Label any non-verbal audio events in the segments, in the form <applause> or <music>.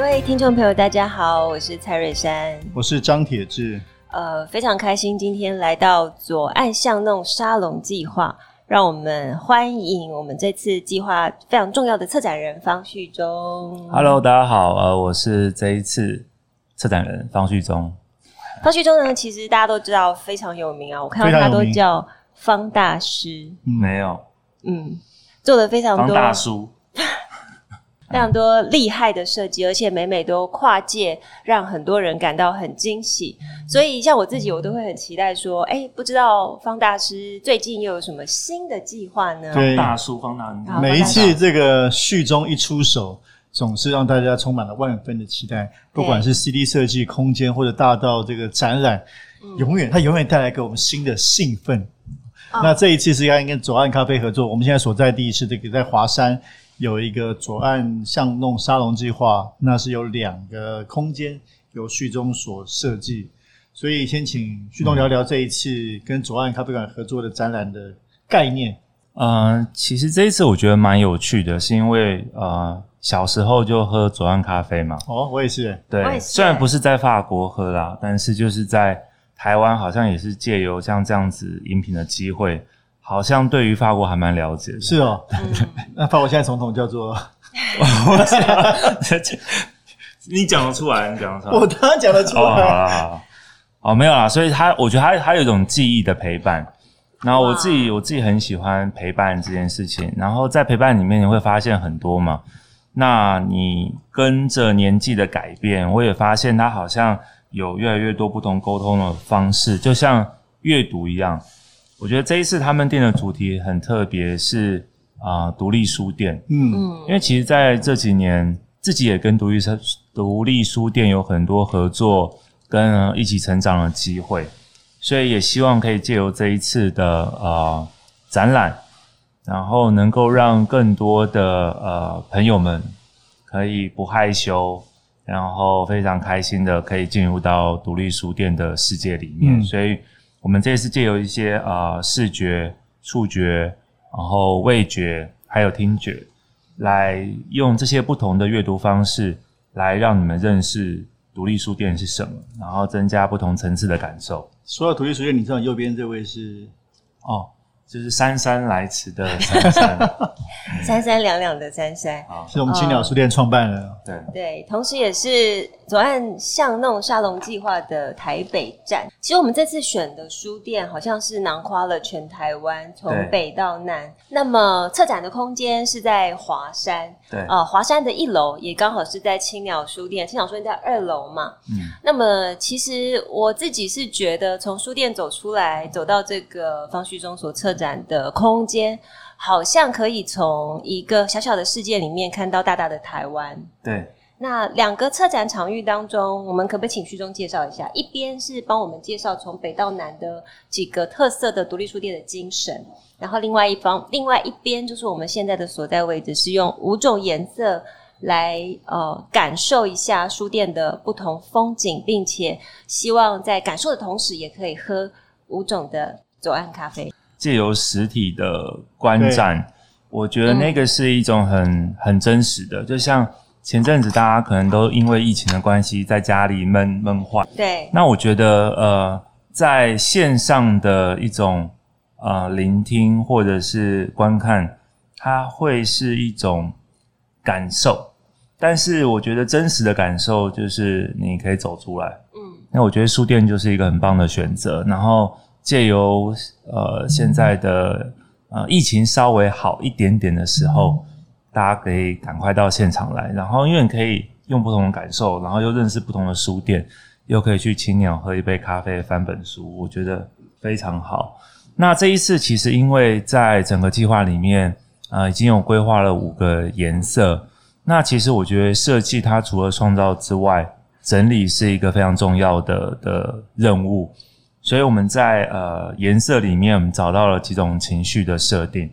各位听众朋友，大家好，我是蔡瑞山，我是张铁志。呃，非常开心今天来到左岸巷弄沙龙计划，让我们欢迎我们这次计划非常重要的策展人方旭中。Hello，大家好，呃，我是这一次策展人方旭中。方旭中呢，其实大家都知道非常有名啊，我看到他都叫方大师。没有，嗯，做了非常多。方大叔。非常多厉害的设计，而且每每都跨界，让很多人感到很惊喜。所以，像我自己，我都会很期待说：“哎、欸，不知道方大师最近又有什么新的计划呢？”对，大叔方大师，每一次这个序中一出手，总是让大家充满了万分的期待。不管是 CD 设计、空间，或者大到这个展览，永远它永远带来给我们新的兴奋。嗯、那这一次是要跟左岸咖啡合作，我们现在所在地是这个在华山。有一个左岸巷弄沙龙计划，那是有两个空间由旭中所设计，所以先请旭东聊聊这一次跟左岸咖啡馆合作的展览的概念。嗯、呃，其实这一次我觉得蛮有趣的，是因为呃小时候就喝左岸咖啡嘛。哦，我也是。对，虽然不是在法国喝啦，但是就是在台湾，好像也是借由像这样子饮品的机会。好像对于法国还蛮了解的，是哦。那法国现在总统叫做，<laughs> 你讲得出来，你讲得出来，我当然讲得出来。好好好，哦，没有啦，所以他，我觉得他他有一种记忆的陪伴。然后我自己我自己很喜欢陪伴这件事情。然后在陪伴里面，你会发现很多嘛。那你跟着年纪的改变，我也发现他好像有越来越多不同沟通的方式，就像阅读一样。我觉得这一次他们店的主题很特别，是啊，独立书店。嗯嗯，因为其实在这几年，自己也跟独立书独立书店有很多合作跟一起成长的机会，所以也希望可以借由这一次的呃展览，然后能够让更多的呃朋友们可以不害羞，然后非常开心的可以进入到独立书店的世界里面，嗯、所以。我们这次借由一些呃视觉、触觉，然后味觉，还有听觉，来用这些不同的阅读方式，来让你们认识独立书店是什么，然后增加不同层次的感受。说到独立书店，你知道右边这位是哦。就是姗姗来迟的 <laughs> 姗姗，三三两两的姗姗，是我们青鸟书店创办人，哦、对对，同时也是左岸巷弄沙龙计划的台北站。其实我们这次选的书店好像是囊括了全台湾，从北到南。那么策展的空间是在华山，对。啊，华山的一楼也刚好是在青鸟书店，青鸟书店在二楼嘛。嗯，那么其实我自己是觉得，从书店走出来，走到这个方旭中所策展的空间，好像可以从一个小小的世界里面看到大大的台湾。对，那两个策展场域当中，我们可不可以请徐中介绍一下？一边是帮我们介绍从北到南的几个特色的独立书店的精神，然后另外一方，另外一边就是我们现在的所在位置，是用五种颜色来呃感受一下书店的不同风景，并且希望在感受的同时，也可以喝五种的左岸咖啡。借由实体的观展，我觉得那个是一种很、嗯、很真实的。就像前阵子大家可能都因为疫情的关系在家里闷闷坏，对。那我觉得呃，在线上的一种呃聆听或者是观看，它会是一种感受。但是我觉得真实的感受就是你可以走出来。嗯。那我觉得书店就是一个很棒的选择。然后。借由呃现在的呃疫情稍微好一点点的时候，大家可以赶快到现场来，然后因为你可以用不同的感受，然后又认识不同的书店，又可以去青鸟喝一杯咖啡、翻本书，我觉得非常好。那这一次其实因为在整个计划里面，呃已经有规划了五个颜色。那其实我觉得设计它除了创造之外，整理是一个非常重要的的任务。所以我们在呃颜色里面，我们找到了几种情绪的设定。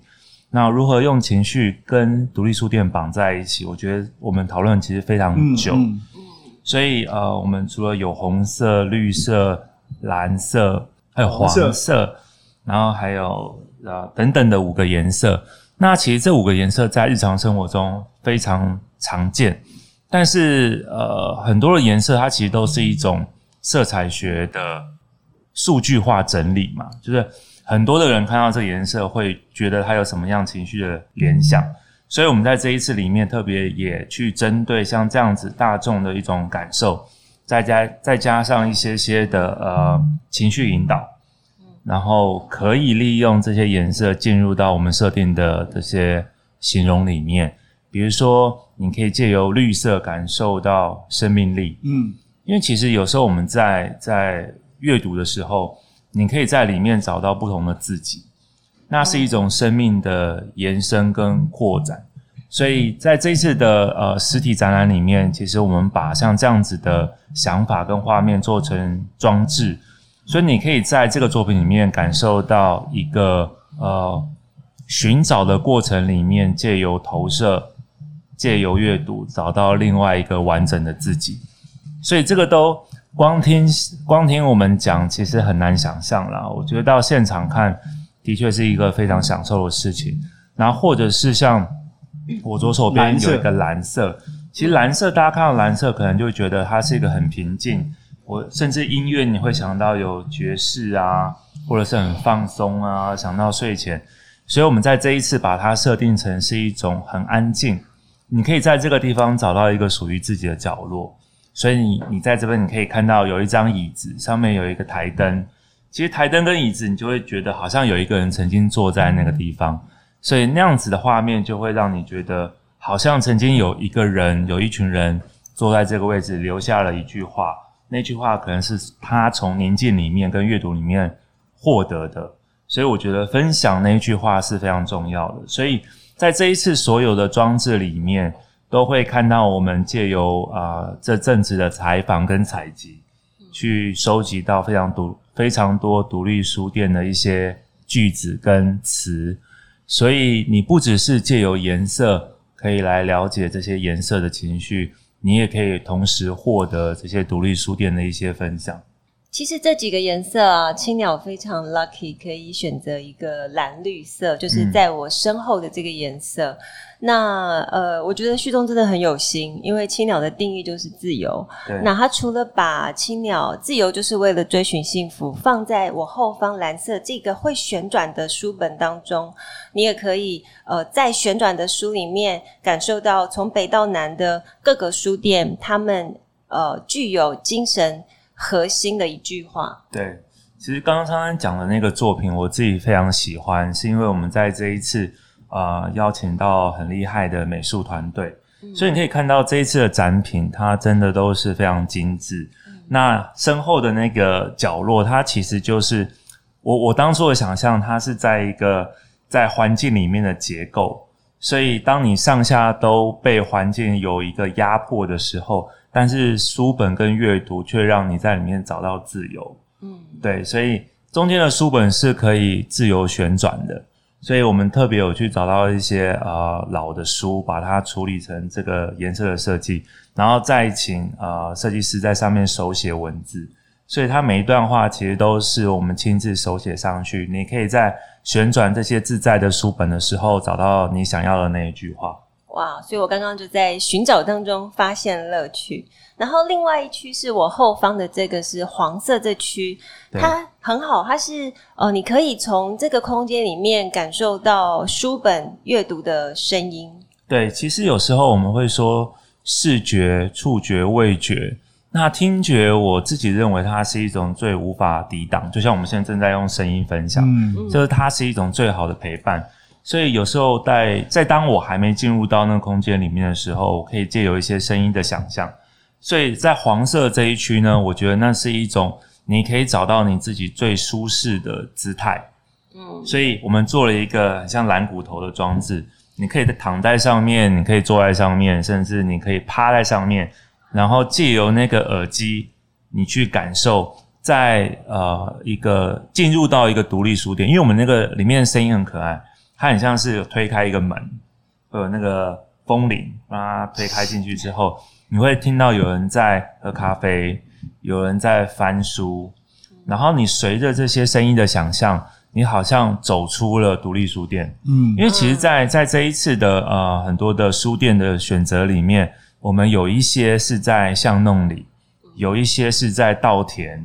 那如何用情绪跟独立书店绑在一起？我觉得我们讨论其实非常久。嗯嗯、所以呃，我们除了有红色、绿色、蓝色，还有黄色，色然后还有呃等等的五个颜色。那其实这五个颜色在日常生活中非常常见，但是呃很多的颜色它其实都是一种色彩学的数据化整理嘛，就是。很多的人看到这个颜色，会觉得它有什么样情绪的联想，所以我们在这一次里面特别也去针对像这样子大众的一种感受，再加再加上一些些的呃情绪引导，然后可以利用这些颜色进入到我们设定的这些形容里面，比如说你可以借由绿色感受到生命力，嗯，因为其实有时候我们在在阅读的时候。你可以在里面找到不同的自己，那是一种生命的延伸跟扩展。所以在这次的呃实体展览里面，其实我们把像这样子的想法跟画面做成装置，所以你可以在这个作品里面感受到一个呃寻找的过程里面，借由投射，借由阅读，找到另外一个完整的自己。所以这个都。光听光听我们讲，其实很难想象啦。我觉得到现场看，的确是一个非常享受的事情。然后或者是像我左手边有一个蓝色，其实蓝色大家看到蓝色，可能就觉得它是一个很平静。我甚至音乐你会想到有爵士啊，或者是很放松啊，想到睡前。所以我们在这一次把它设定成是一种很安静，你可以在这个地方找到一个属于自己的角落。所以你你在这边你可以看到有一张椅子，上面有一个台灯。其实台灯跟椅子，你就会觉得好像有一个人曾经坐在那个地方。所以那样子的画面就会让你觉得，好像曾经有一个人，有一群人坐在这个位置，留下了一句话。那句话可能是他从宁静里面跟阅读里面获得的。所以我觉得分享那句话是非常重要的。所以在这一次所有的装置里面。都会看到我们借由啊、呃、这阵子的采访跟采集，去收集到非常独非常多独立书店的一些句子跟词，所以你不只是借由颜色可以来了解这些颜色的情绪，你也可以同时获得这些独立书店的一些分享。其实这几个颜色啊，青鸟非常 lucky，可以选择一个蓝绿色，就是在我身后的这个颜色。嗯、那呃，我觉得旭东真的很有心，因为青鸟的定义就是自由。对那他除了把青鸟自由就是为了追寻幸福放在我后方蓝色这个会旋转的书本当中，你也可以呃在旋转的书里面感受到从北到南的各个书店，他们呃具有精神。核心的一句话。对，其实刚刚刚刚讲的那个作品，我自己非常喜欢，是因为我们在这一次呃邀请到很厉害的美术团队，嗯、所以你可以看到这一次的展品，它真的都是非常精致。嗯、那身后的那个角落，它其实就是我我当初的想象，它是在一个在环境里面的结构，所以当你上下都被环境有一个压迫的时候。但是书本跟阅读却让你在里面找到自由，嗯，对，所以中间的书本是可以自由旋转的，所以我们特别有去找到一些呃老的书，把它处理成这个颜色的设计，然后再请呃设计师在上面手写文字，所以它每一段话其实都是我们亲自手写上去，你可以在旋转这些自在的书本的时候找到你想要的那一句话。哇！所以我刚刚就在寻找当中发现乐趣。然后另外一区是我后方的这个是黄色这区，它很好，它是呃，你可以从这个空间里面感受到书本阅读的声音。对，其实有时候我们会说视觉、触觉、味觉，那听觉，我自己认为它是一种最无法抵挡。就像我们现在正在用声音分享，嗯，就是它是一种最好的陪伴。所以有时候在在当我还没进入到那个空间里面的时候，我可以借由一些声音的想象。所以在黄色这一区呢，我觉得那是一种你可以找到你自己最舒适的姿态。嗯，所以我们做了一个很像蓝骨头的装置，你可以躺在上面，你可以坐在上面，甚至你可以趴在上面，然后借由那个耳机，你去感受在，在呃一个进入到一个独立书店，因为我们那个里面的声音很可爱，它很像是推开一个门，会有那个风铃把它推开进去之后，你会听到有人在喝咖啡，有人在翻书，然后你随着这些声音的想象。你好像走出了独立书店，嗯，因为其实在，在在这一次的呃很多的书店的选择里面，我们有一些是在巷弄里，有一些是在稻田，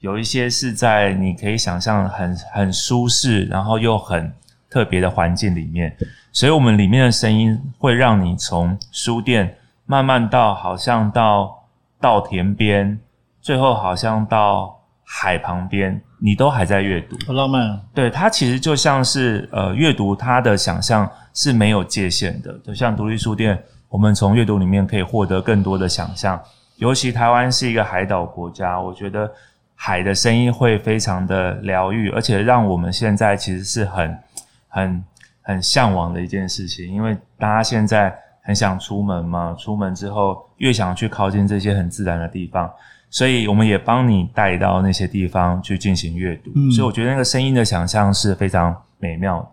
有一些是在你可以想象很很舒适，然后又很特别的环境里面，所以我们里面的声音会让你从书店慢慢到好像到稻田边，最后好像到海旁边。你都还在阅读，好浪漫啊！对，它其实就像是呃，阅读它的想象是没有界限的。就像独立书店，我们从阅读里面可以获得更多的想象。尤其台湾是一个海岛国家，我觉得海的声音会非常的疗愈，而且让我们现在其实是很、很、很向往的一件事情。因为大家现在很想出门嘛，出门之后越想去靠近这些很自然的地方。所以我们也帮你带到那些地方去进行阅读，嗯，所以我觉得那个声音的想象是非常美妙的。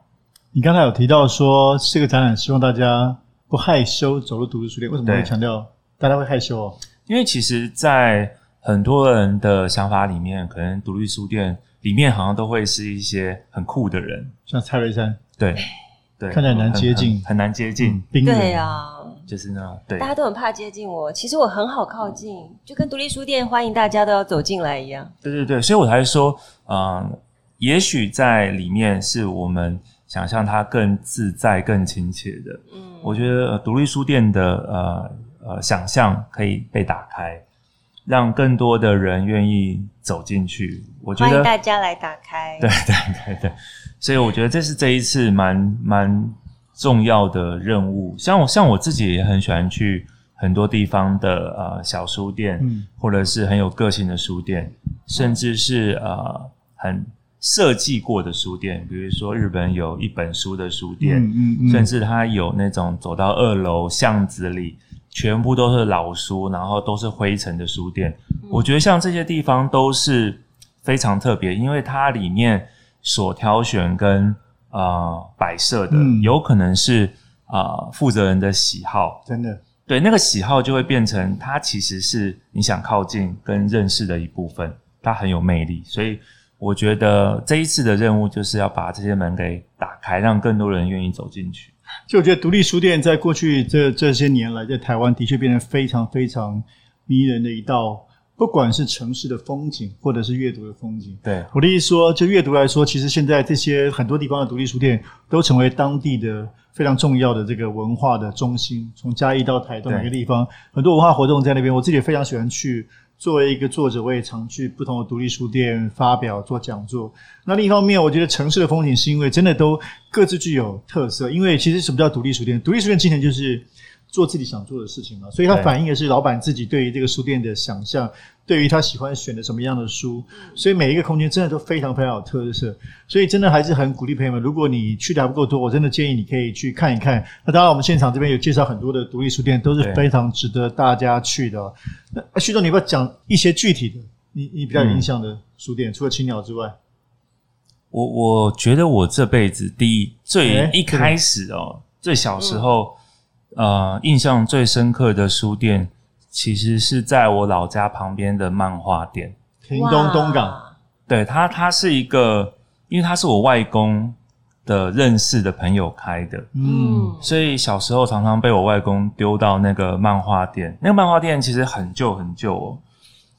你刚才有提到说这个展览希望大家不害羞走入独立书店，为什么会强调大家会害羞哦？因为其实，在很多人的想法里面，可能独立书店里面好像都会是一些很酷的人，像蔡瑞山，对 <laughs> 对，看起来难接近，很，难接近，对啊。就是那对，大家都很怕接近我，其实我很好靠近，就跟独立书店欢迎大家都要走进来一样。对对对，所以我才说，嗯、呃，也许在里面是我们想象它更自在、更亲切的。嗯，我觉得独立书店的呃呃想象可以被打开，让更多的人愿意走进去。我觉得欢迎大家来打开。<laughs> 对对对对，所以我觉得这是这一次蛮蛮。重要的任务，像我像我自己也很喜欢去很多地方的呃小书店，嗯，或者是很有个性的书店，甚至是呃很设计过的书店，比如说日本有一本书的书店，嗯嗯嗯，甚至它有那种走到二楼巷子里，全部都是老书，然后都是灰尘的书店。嗯，我觉得像这些地方都是非常特别，因为它里面所挑选跟呃，摆设的、嗯、有可能是啊，负、呃、责人的喜好，真的对那个喜好就会变成它其实是你想靠近跟认识的一部分，它很有魅力。所以我觉得这一次的任务就是要把这些门给打开，让更多人愿意走进去。就我觉得独立书店在过去这这些年来，在台湾的确变成非常非常迷人的一道。不管是城市的风景，或者是阅读的风景，对我的意思说，就阅读来说，其实现在这些很多地方的独立书店都成为当地的非常重要的这个文化的中心。从嘉义到台东每个地方，很多文化活动在那边。我自己也非常喜欢去。作为一个作者，我也常去不同的独立书店发表做讲座。那另一方面，我觉得城市的风景是因为真的都各自具有特色。因为其实什么叫独立书店？独立书店今年就是。做自己想做的事情嘛，所以它反映的是老板自己对于这个书店的想象，对于他喜欢选的什么样的书，所以每一个空间真的都非常非常有特色，所以真的还是很鼓励朋友们，如果你去的还不够多，我真的建议你可以去看一看。那当然，我们现场这边有介绍很多的独立书店，都是非常值得大家去的。那徐总，你要不要讲一些具体的，你你比较有印象的书店？嗯、除了青鸟之外，我我觉得我这辈子第一最一开始哦，最小时候。呃，印象最深刻的书店，其实是在我老家旁边的漫画店，屏东东港。对，它，它是一个，因为它是我外公的认识的朋友开的，嗯，所以小时候常常被我外公丢到那个漫画店。那个漫画店其实很旧很旧哦，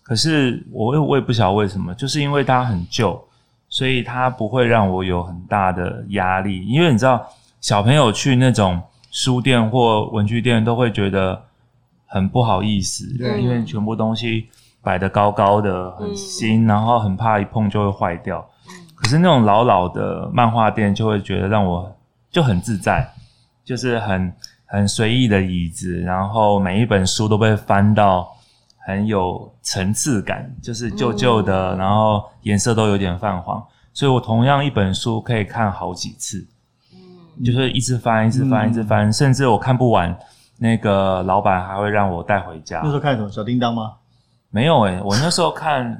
可是我我也不晓得为什么，就是因为它很旧，所以它不会让我有很大的压力。因为你知道，小朋友去那种。书店或文具店都会觉得很不好意思，因为全部东西摆得高高的，很新，然后很怕一碰就会坏掉。可是那种老老的漫画店就会觉得让我就很自在，就是很很随意的椅子，然后每一本书都被翻到很有层次感，就是旧旧的，然后颜色都有点泛黄，所以我同样一本书可以看好几次。就是一直翻，一直翻，一直翻，甚至我看不完，那个老板还会让我带回家。那时候看什么小叮当吗？没有诶、欸，我那时候看，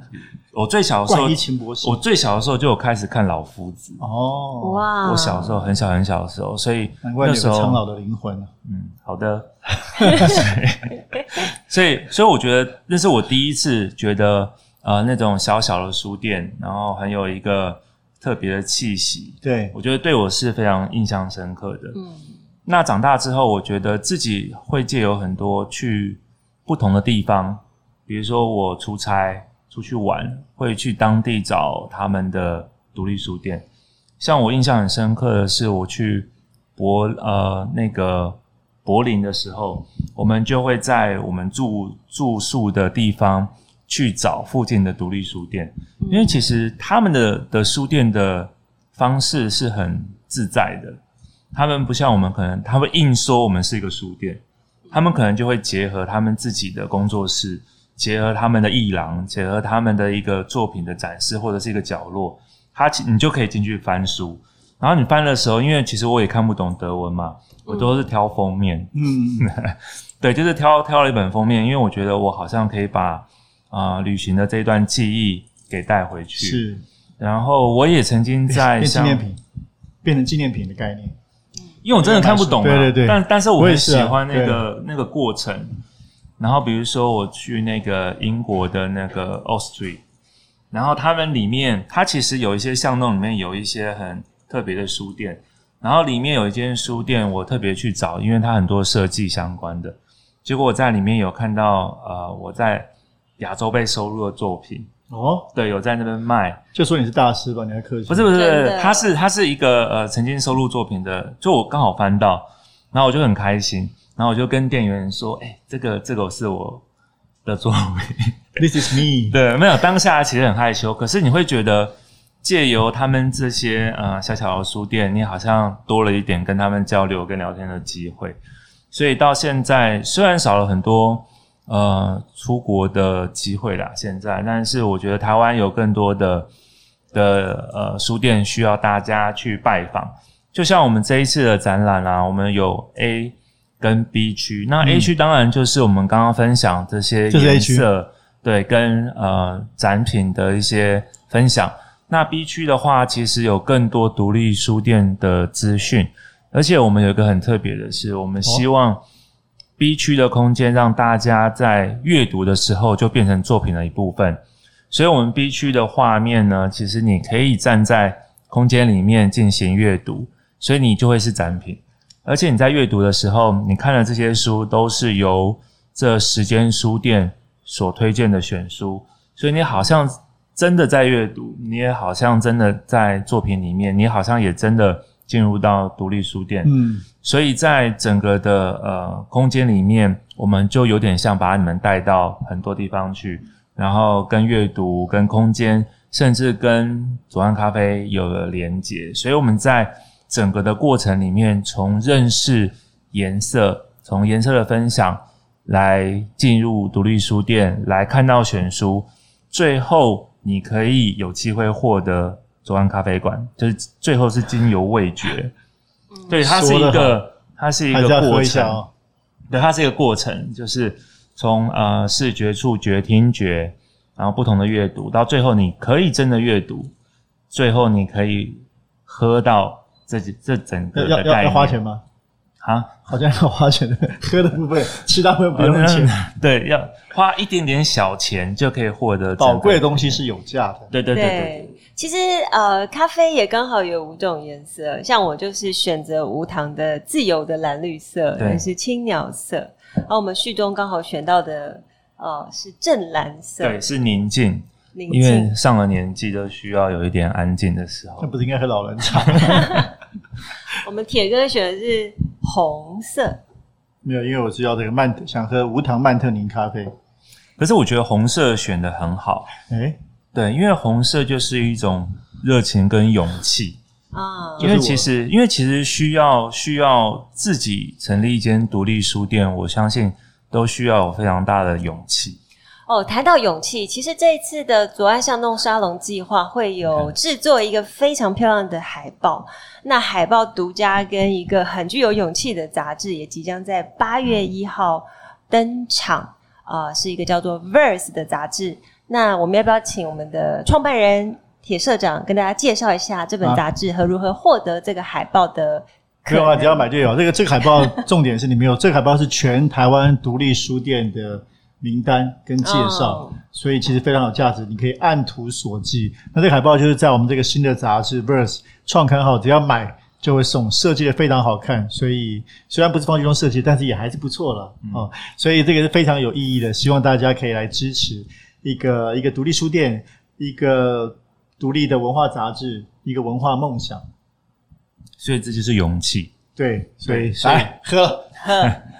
我最小的时候，我最小的时候就有开始看老夫子。哦，哇！我小时候很小很小的时候，所以难怪有个苍老的灵魂。嗯，好的。<laughs> 所以，所以我觉得那是我第一次觉得，呃，那种小小的书店，然后很有一个特别的气息。对，我觉得对我是非常印象深刻的。嗯，那长大之后，我觉得自己会借由很多去不同的地方。比如说我出差出去玩，会去当地找他们的独立书店。像我印象很深刻的是，我去柏呃那个柏林的时候，我们就会在我们住住宿的地方去找附近的独立书店，因为其实他们的的书店的方式是很自在的，他们不像我们可能他会硬说我们是一个书店，他们可能就会结合他们自己的工作室。结合他们的艺廊，结合他们的一个作品的展示，或者是一个角落，他你就可以进去翻书。然后你翻的时候，因为其实我也看不懂德文嘛，我都是挑封面。嗯，<laughs> 对，就是挑挑了一本封面，因为我觉得我好像可以把啊、呃、旅行的这一段记忆给带回去。是。然后我也曾经在变纪念品，变成纪念品的概念。因为我真的看不懂啊，对对对。但但是我很喜欢那个、啊、那个过程。然后比如说我去那个英国的那个 o s t r i a 然后他们里面，它其实有一些巷弄里面有一些很特别的书店，然后里面有一间书店我特别去找，因为它很多设计相关的。结果我在里面有看到呃我在亚洲被收录的作品哦，对，有在那边卖，就说你是大师吧？你还客气？不是不是，他是他是一个呃曾经收录作品的，就我刚好翻到，然后我就很开心。然后我就跟店员说：“哎、欸，这个这个是我的作品，This is me。<laughs> ”对，没有当下其实很害羞，可是你会觉得借由他们这些呃小小的书店，你好像多了一点跟他们交流跟聊天的机会。所以到现在虽然少了很多呃出国的机会啦，现在，但是我觉得台湾有更多的的呃书店需要大家去拜访。就像我们这一次的展览啊，我们有 A。跟 B 区，那 A 区当然就是我们刚刚分享这些颜色，嗯、对，跟呃展品的一些分享。那 B 区的话，其实有更多独立书店的资讯，而且我们有一个很特别的是，我们希望 B 区的空间让大家在阅读的时候就变成作品的一部分。所以，我们 B 区的画面呢，其实你可以站在空间里面进行阅读，所以你就会是展品。而且你在阅读的时候，你看的这些书都是由这十间书店所推荐的选书，所以你好像真的在阅读，你也好像真的在作品里面，你好像也真的进入到独立书店。嗯，所以在整个的呃空间里面，我们就有点像把你们带到很多地方去，然后跟阅读、跟空间，甚至跟左岸咖啡有了连接，所以我们在。整个的过程里面，从认识颜色，从颜色的分享来进入独立书店，来看到选书，最后你可以有机会获得左岸咖啡馆，就是最后是经由味觉，对，它是一个，它是一个过程，哦、对，它是一个过程，就是从呃视觉、触觉、听觉，然后不同的阅读，到最后你可以真的阅读，最后你可以喝到。这这整个要要要花钱吗？啊，好像要花钱的，喝的部分，其他部分不用钱。<laughs> 对，要花一点点小钱就可以获得宝贵的东西是有价的。对对对对，对。其实呃，咖啡也刚好有五种颜色，像我就是选择无糖的自由的蓝绿色，也是青鸟色。然后我们序中刚好选到的呃是正蓝色，对，是宁静。因为上了年纪都需要有一点安静的时候。那不是应该喝老人茶？<laughs> 我们铁哥选的是红色。没有，因为我是要这个曼特，想喝无糖曼特宁咖啡。可是我觉得红色选的很好。哎、欸、对，因为红色就是一种热情跟勇气啊。因为其实，因为其实需要需要自己成立一间独立书店，我相信都需要有非常大的勇气。哦，谈到勇气，其实这一次的左岸巷弄沙龙计划会有制作一个非常漂亮的海报。那海报独家跟一个很具有勇气的杂志也即将在八月一号登场啊、呃，是一个叫做《Verse》的杂志。那我们要不要请我们的创办人铁社长跟大家介绍一下这本杂志和如何获得这个海报的？没有啊，只要买就有。这个这个海报 <laughs> 重点是你没有，这个海报是全台湾独立书店的。名单跟介绍，oh. 所以其实非常有价值，你可以按图索骥。那这个海报就是在我们这个新的杂志《Verse》创刊号，只要买就会送，设计的非常好看。所以虽然不是方旭东设计，但是也还是不错了、嗯、哦。所以这个是非常有意义的，希望大家可以来支持一个一个独立书店，一个独立的文化杂志，一个文化梦想。所以这就是勇气。对，所以来喝喝。<laughs>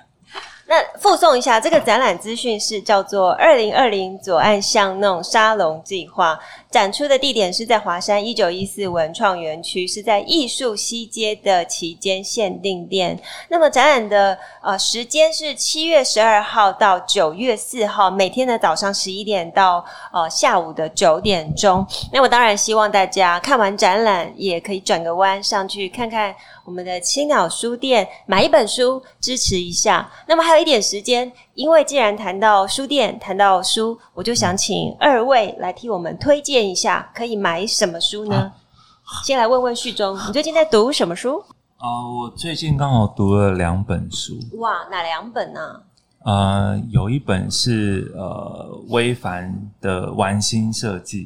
附送一下，这个展览资讯是叫做“二零二零左岸巷弄沙龙计划”，展出的地点是在华山一九一四文创园区，是在艺术西街的期间限定店。那么展览的呃时间是七月十二号到九月四号，每天的早上十一点到呃下午的九点钟。那我当然希望大家看完展览也可以转个弯上去看看。我们的青鸟书店买一本书支持一下。那么还有一点时间，因为既然谈到书店，谈到书，我就想请二位来替我们推荐一下，可以买什么书呢？啊、先来问问旭中，你最近在读什么书？啊、呃，我最近刚好读了两本书。哇，哪两本呢、啊？呃，有一本是呃微凡的《玩心设计》。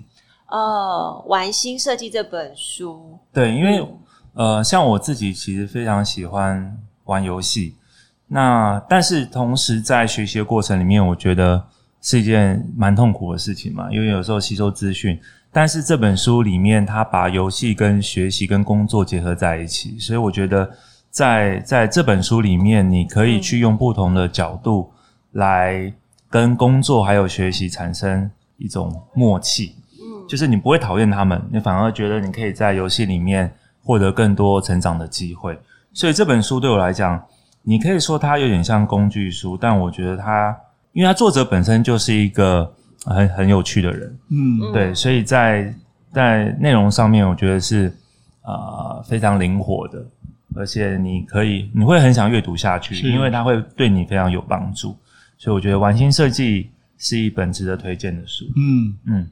哦，《玩心设计》这本书。对，因为。呃，像我自己其实非常喜欢玩游戏，那但是同时在学习的过程里面，我觉得是一件蛮痛苦的事情嘛，因为有时候吸收资讯，但是这本书里面它把游戏跟学习跟工作结合在一起，所以我觉得在在这本书里面，你可以去用不同的角度来跟工作还有学习产生一种默契，嗯，就是你不会讨厌他们，你反而觉得你可以在游戏里面。获得更多成长的机会，所以这本书对我来讲，你可以说它有点像工具书，但我觉得它，因为它作者本身就是一个很很有趣的人，嗯，对，所以在在内容上面，我觉得是呃非常灵活的，而且你可以你会很想阅读下去，因为它会对你非常有帮助，所以我觉得玩心设计是一本值得推荐的书，嗯嗯。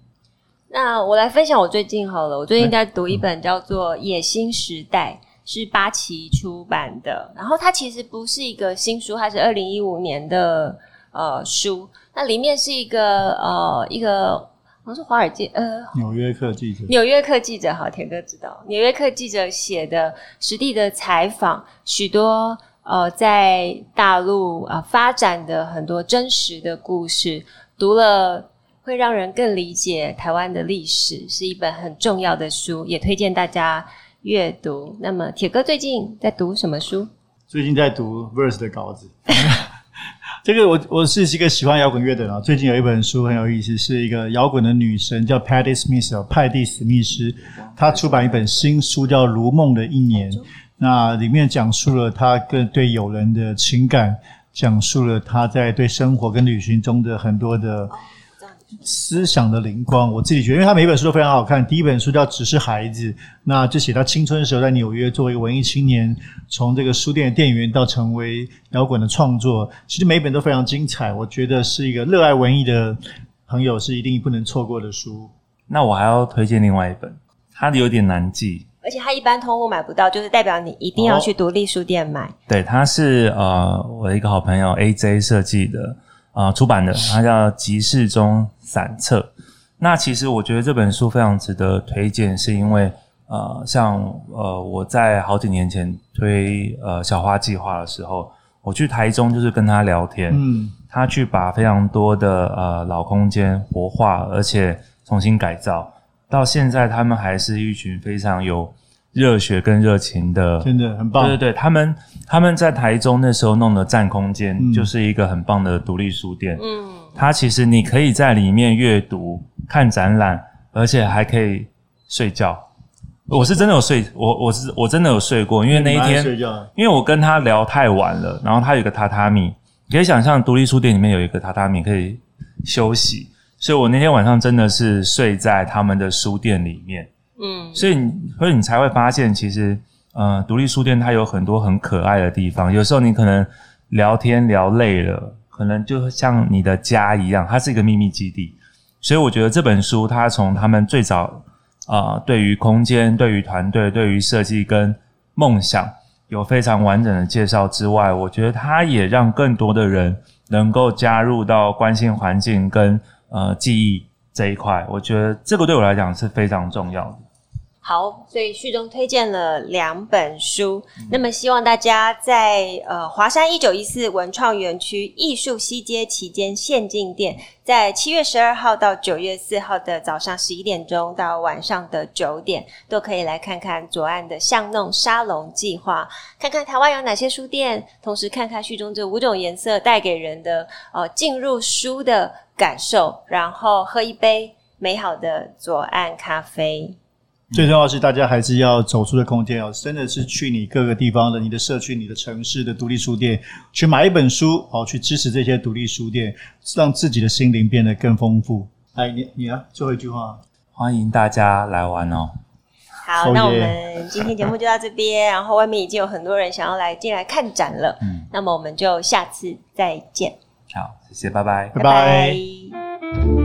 那我来分享我最近好了，我最近在读一本叫做《野心时代》，是八旗出版的。然后它其实不是一个新书，它是二零一五年的呃书。那里面是一个呃一个好像是华尔街呃纽约客记者，纽约客记者好，田哥知道，纽约客记者写的实地的采访，许多呃在大陆啊、呃、发展的很多真实的故事，读了。会让人更理解台湾的历史，是一本很重要的书，也推荐大家阅读。那么，铁哥最近在读什么书？最近在读 Verse 的稿子。<laughs> 这个我我是一个喜欢摇滚乐的人。最近有一本书很有意思，是一个摇滚的女神叫 Patti Smith，派蒂史密斯，她出版一本新书叫《如梦的一年》，那里面讲述了她跟对友人的情感，讲述了她在对生活跟旅行中的很多的。思想的灵光，我自己觉得，因为他每一本书都非常好看。第一本书叫《只是孩子》，那就写他青春的时候在纽约作为一个文艺青年，从这个书店的店员到成为摇滚的创作，其实每一本都非常精彩。我觉得是一个热爱文艺的朋友是一定不能错过的书。那我还要推荐另外一本，它有点难记，而且它一般通路买不到，就是代表你一定要去独立书店买。哦、对，它是呃我的一个好朋友 AJ 设计的。啊、呃，出版的，它叫《集市中散册》。那其实我觉得这本书非常值得推荐，是因为呃，像呃，我在好几年前推呃小花计划的时候，我去台中就是跟他聊天，嗯，他去把非常多的呃老空间活化，而且重新改造，到现在他们还是一群非常有。热血跟热情的，真的很棒。对对对，他们他们在台中那时候弄的占空间，就是一个很棒的独立书店。嗯，它其实你可以在里面阅读、看展览，而且还可以睡觉。我是真的有睡，我我是我真的有睡过，因为那一天，因为我跟他聊太晚了，然后他有一个榻榻米，你可以想象独立书店里面有一个榻榻米可以休息。所以我那天晚上真的是睡在他们的书店里面。嗯，所以你所以你才会发现，其实呃，独立书店它有很多很可爱的地方。有时候你可能聊天聊累了，可能就像你的家一样，它是一个秘密基地。所以我觉得这本书，它从他们最早啊、对于空间、对于团队、对于设计跟梦想有非常完整的介绍之外，我觉得它也让更多的人能够加入到关心环境跟呃记忆这一块。我觉得这个对我来讲是非常重要的。好，所以序中推荐了两本书，嗯、那么希望大家在呃华山一九一四文创园区艺术西街期间限定店，在七月十二号到九月四号的早上十一点钟到晚上的九点，都可以来看看左岸的巷弄沙龙计划，看看台湾有哪些书店，同时看看序中这五种颜色带给人的呃进入书的感受，然后喝一杯美好的左岸咖啡。最重要的是，大家还是要走出的空间哦，真的是去你各个地方的、你的社区、你的城市的独立书店，去买一本书哦，去支持这些独立书店，让自己的心灵变得更丰富。哎，你你啊，最后一句话，欢迎大家来玩哦。好，那我们今天节目就到这边，然后外面已经有很多人想要来进来看展了。嗯，那么我们就下次再见。好，谢谢，拜拜，拜拜。拜拜。